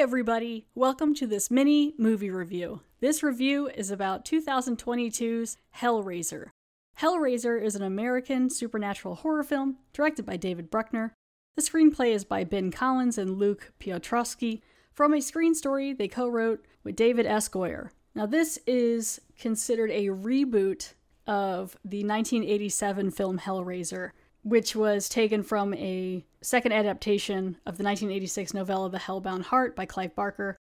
Everybody, welcome to this mini movie review. This review is about 2022's Hellraiser. Hellraiser is an American supernatural horror film directed by David Bruckner. The screenplay is by Ben Collins and Luke Piotrowski from a screen story they co wrote with David S. Goyer. Now, this is considered a reboot of the 1987 film Hellraiser, which was taken from a second adaptation of the 1986 novella The Hellbound Heart by Clive Barker.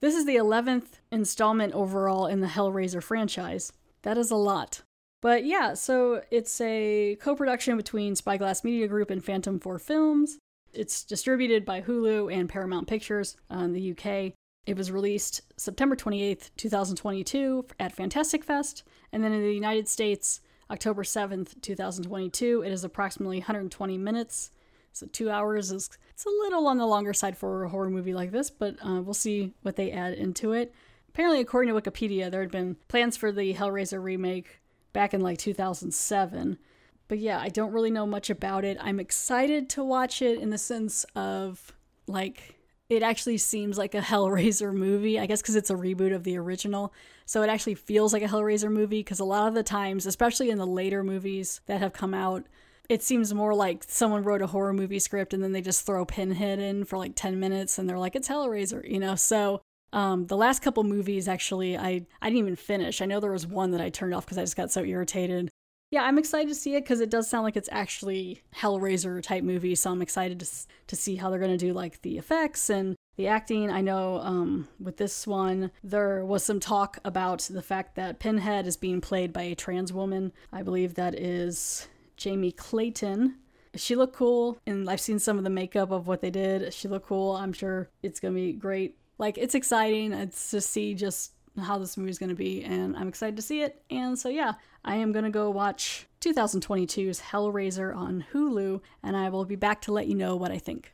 This is the 11th installment overall in the Hellraiser franchise. That is a lot. But yeah, so it's a co production between Spyglass Media Group and Phantom 4 Films. It's distributed by Hulu and Paramount Pictures in the UK. It was released September 28th, 2022 at Fantastic Fest, and then in the United States, October 7th, 2022. It is approximately 120 minutes. So two hours is it's a little on the longer side for a horror movie like this, but uh, we'll see what they add into it. Apparently, according to Wikipedia, there had been plans for the Hellraiser remake back in like 2007. But yeah, I don't really know much about it. I'm excited to watch it in the sense of like it actually seems like a Hellraiser movie, I guess because it's a reboot of the original. So it actually feels like a Hellraiser movie because a lot of the times, especially in the later movies that have come out, it seems more like someone wrote a horror movie script and then they just throw Pinhead in for like 10 minutes and they're like, it's Hellraiser, you know? So um, the last couple movies, actually, I, I didn't even finish. I know there was one that I turned off because I just got so irritated. Yeah, I'm excited to see it because it does sound like it's actually Hellraiser type movie. So I'm excited to, to see how they're to do like the effects and the acting. I know um, with this one, there was some talk about the fact that Pinhead is being played by a trans woman. I believe that is Jamie Clayton. She looked cool, and I've seen some of the makeup of what they did. She looked cool. I'm sure it's gonna be great. Like it's exciting. It's to see just how this movie is gonna be, and I'm excited to see it. And so yeah, I am gonna go watch 2022's Hellraiser on Hulu, and I will be back to let you know what I think.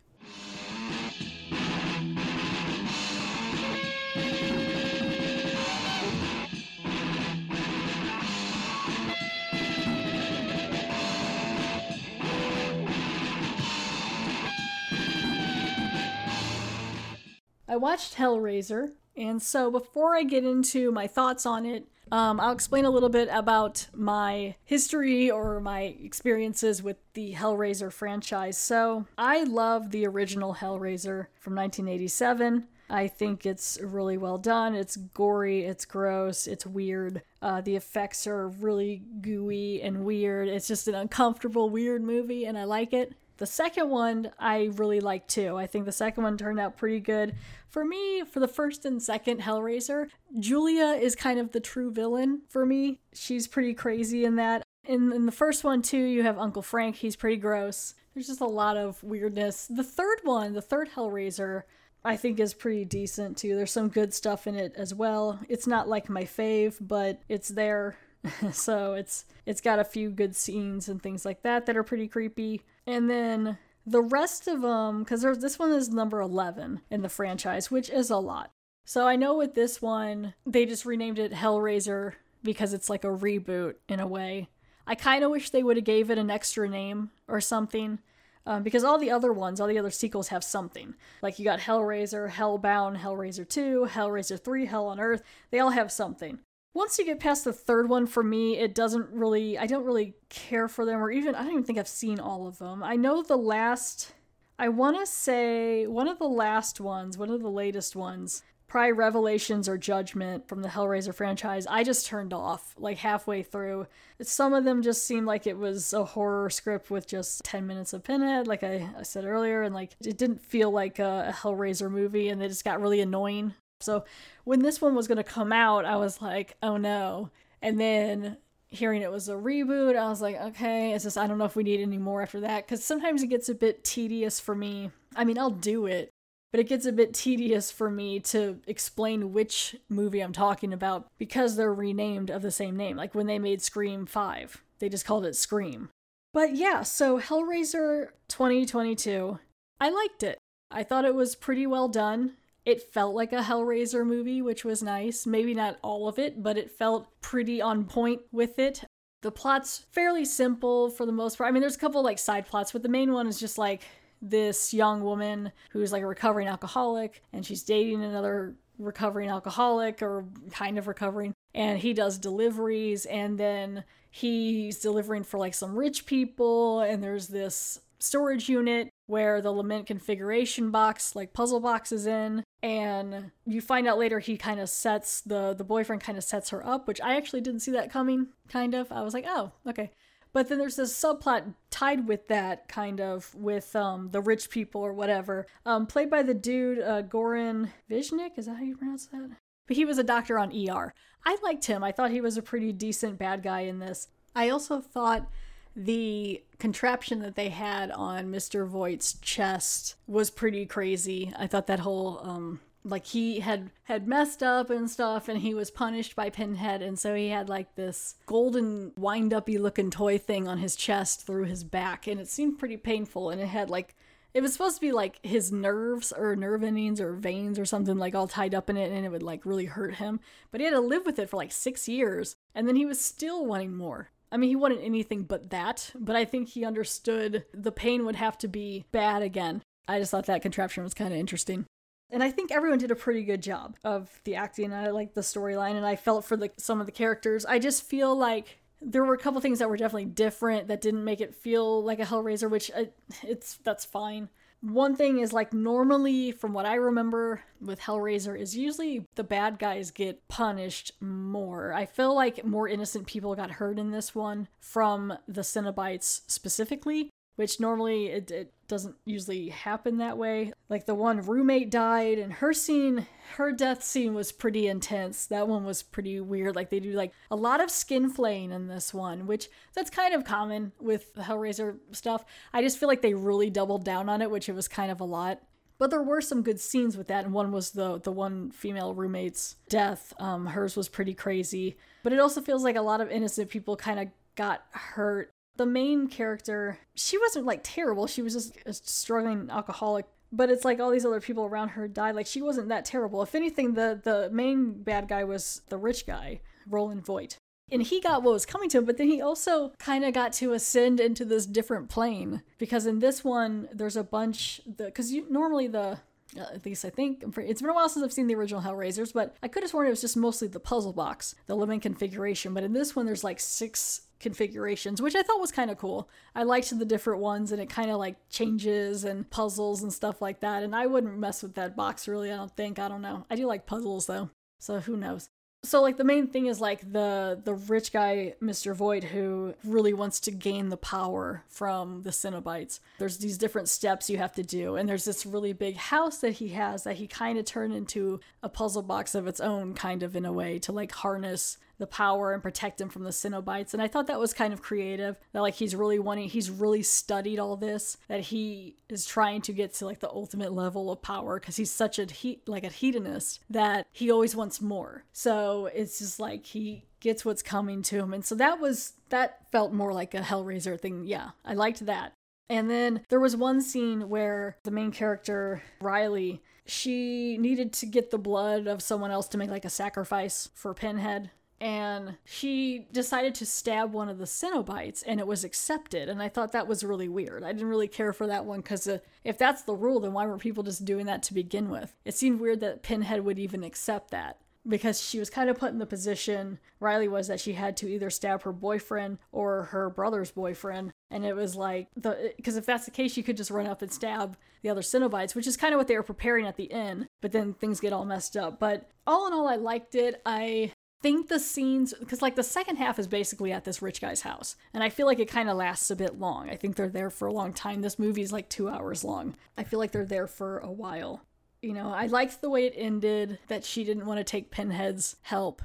I watched Hellraiser, and so before I get into my thoughts on it, um, I'll explain a little bit about my history or my experiences with the Hellraiser franchise. So, I love the original Hellraiser from 1987. I think it's really well done. It's gory, it's gross, it's weird. Uh, the effects are really gooey and weird. It's just an uncomfortable, weird movie, and I like it. The second one I really like too. I think the second one turned out pretty good. For me, for the first and second Hellraiser, Julia is kind of the true villain for me. She's pretty crazy in that. In, in the first one, too, you have Uncle Frank. He's pretty gross. There's just a lot of weirdness. The third one, the third Hellraiser, I think is pretty decent too. There's some good stuff in it as well. It's not like my fave, but it's there. so it's it's got a few good scenes and things like that that are pretty creepy. And then the rest of them, because this one is number 11 in the franchise, which is a lot. So I know with this one, they just renamed it Hellraiser because it's like a reboot in a way. I kind of wish they would have gave it an extra name or something. Um, because all the other ones, all the other sequels have something. Like you got Hellraiser, Hellbound, Hellraiser 2, Hellraiser 3, Hell on Earth. They all have something once you get past the third one for me it doesn't really i don't really care for them or even i don't even think i've seen all of them. I know the last i want to say one of the last ones one of the latest ones probably revelations or judgment from the hellraiser franchise i just turned off like halfway through. Some of them just seemed like it was a horror script with just 10 minutes of pinhead like i, I said earlier and like it didn't feel like a, a hellraiser movie and they just got really annoying so when this one was going to come out, I was like, oh no. And then hearing it was a reboot, I was like, okay, it's just, I don't know if we need any more after that. Because sometimes it gets a bit tedious for me. I mean, I'll do it, but it gets a bit tedious for me to explain which movie I'm talking about because they're renamed of the same name. Like when they made Scream 5, they just called it Scream. But yeah, so Hellraiser 2022, I liked it. I thought it was pretty well done. It felt like a Hellraiser movie, which was nice. Maybe not all of it, but it felt pretty on point with it. The plot's fairly simple for the most part. I mean, there's a couple like side plots, but the main one is just like this young woman who's like a recovering alcoholic and she's dating another recovering alcoholic or kind of recovering and he does deliveries and then he's delivering for like some rich people and there's this storage unit where the lament configuration box like puzzle box is in and you find out later he kind of sets the the boyfriend kind of sets her up which i actually didn't see that coming kind of i was like oh okay but then there's this subplot tied with that kind of with um, the rich people or whatever, um, played by the dude uh, Goran Visnjic. Is that how you pronounce that? But he was a doctor on ER. I liked him. I thought he was a pretty decent bad guy in this. I also thought the contraption that they had on Mr. Voight's chest was pretty crazy. I thought that whole um, like he had had messed up and stuff and he was punished by pinhead and so he had like this golden wind-uppy looking toy thing on his chest through his back and it seemed pretty painful and it had like it was supposed to be like his nerves or nerve endings or veins or something like all tied up in it and it would like really hurt him but he had to live with it for like six years and then he was still wanting more I mean, he wanted anything but that, but I think he understood the pain would have to be bad again. I just thought that contraption was kind of interesting. And I think everyone did a pretty good job of the acting. I like the storyline and I felt for the some of the characters. I just feel like there were a couple things that were definitely different that didn't make it feel like a Hellraiser, which uh, it's that's fine. One thing is like normally from what I remember with Hellraiser is usually the bad guys get punished more. I feel like more innocent people got hurt in this one from the Cenobites specifically which normally it, it doesn't usually happen that way. Like the one roommate died, and her scene, her death scene was pretty intense. That one was pretty weird. Like they do like a lot of skin flaying in this one, which that's kind of common with Hellraiser stuff. I just feel like they really doubled down on it, which it was kind of a lot. But there were some good scenes with that, and one was the the one female roommate's death. Um, hers was pretty crazy, but it also feels like a lot of innocent people kind of got hurt the main character, she wasn't like terrible. She was just a struggling alcoholic. But it's like all these other people around her died. Like she wasn't that terrible. If anything, the the main bad guy was the rich guy, Roland Voight. And he got what was coming to him, but then he also kind of got to ascend into this different plane because in this one there's a bunch the because you normally the at least I think it's been a while since I've seen the original Hellraisers, but I could have sworn it was just mostly the puzzle box, the living configuration. But in this one, there's like six configurations, which I thought was kind of cool. I liked the different ones and it kind of like changes and puzzles and stuff like that. And I wouldn't mess with that box really, I don't think. I don't know. I do like puzzles though. So who knows? So like the main thing is like the the rich guy Mr. Voight who really wants to gain the power from the Cenobites. There's these different steps you have to do and there's this really big house that he has that he kind of turned into a puzzle box of its own kind of in a way to like harness the power and protect him from the Cenobites. And I thought that was kind of creative. That like he's really wanting, he's really studied all this. That he is trying to get to like the ultimate level of power because he's such a heat like a hedonist that he always wants more. So it's just like he gets what's coming to him. And so that was that felt more like a Hellraiser thing. Yeah, I liked that. And then there was one scene where the main character, Riley, she needed to get the blood of someone else to make like a sacrifice for Pinhead and she decided to stab one of the Cenobites and it was accepted and i thought that was really weird i didn't really care for that one because uh, if that's the rule then why were people just doing that to begin with it seemed weird that pinhead would even accept that because she was kind of put in the position riley was that she had to either stab her boyfriend or her brother's boyfriend and it was like the because if that's the case you could just run up and stab the other Cenobites, which is kind of what they were preparing at the end, but then things get all messed up. But all in all, I liked it. I think the scenes because like the second half is basically at this rich guy's house and i feel like it kind of lasts a bit long i think they're there for a long time this movie is like two hours long i feel like they're there for a while you know i liked the way it ended that she didn't want to take pinhead's help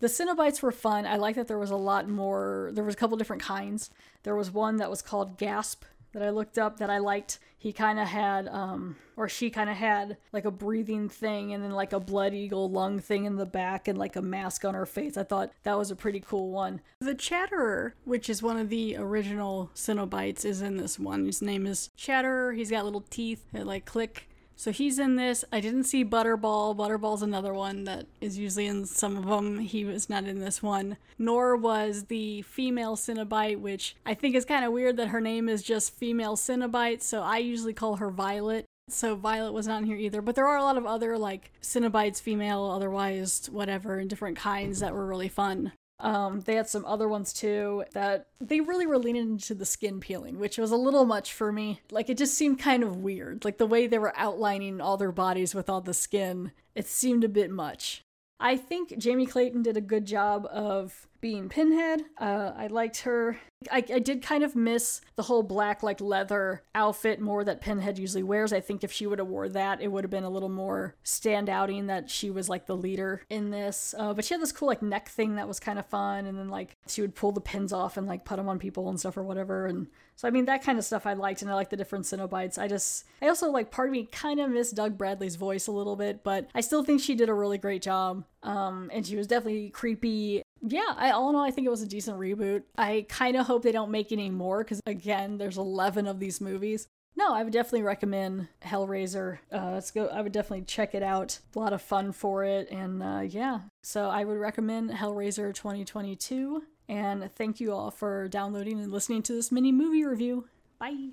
the Cenobites were fun. I like that there was a lot more. There was a couple different kinds. There was one that was called Gasp, that I looked up that I liked. He kind of had, um, or she kind of had like a breathing thing and then like a blood eagle lung thing in the back and like a mask on her face. I thought that was a pretty cool one. The Chatterer, which is one of the original Cenobites, is in this one. His name is Chatterer. He's got little teeth that like click So he's in this. I didn't see Butterball. Butterball's another one that is usually in some of them. He was not in this one. Nor was the female Cenobite, which I think is kind of weird that her name is just female Cenobite. So I usually call her Violet. So Violet was not in here either. But there are a lot of other like Cenobites, female, otherwise, whatever, and different kinds that were really fun. Um, they had some other ones too that they really were leaning into the skin peeling, which was a little much for me. Like it just seemed kind of weird. Like the way they were outlining all their bodies with all the skin, it seemed a bit much. I think Jamie Clayton did a good job of being Pinhead. Uh, I liked her. I, I did kind of miss the whole black, like leather outfit more that Pinhead usually wears. I think if she would have wore that, it would have been a little more standouting that she was like the leader in this. Uh, but she had this cool like neck thing that was kind of fun, and then like she would pull the pins off and like put them on people and stuff or whatever. And so I mean that kind of stuff I liked, and I like the different Cenobites. I just I also like part of me kind of miss Doug Bradley's voice a little bit, but I still think she did a really great job. Um, and she was definitely creepy yeah, I all in all, I think it was a decent reboot. I kind of hope they don't make any more because again, there's 11 of these movies. No, I would definitely recommend Hellraiser. Uh, let's go. I would definitely check it out. A lot of fun for it, and uh, yeah. So I would recommend Hellraiser 2022. And thank you all for downloading and listening to this mini movie review. Bye.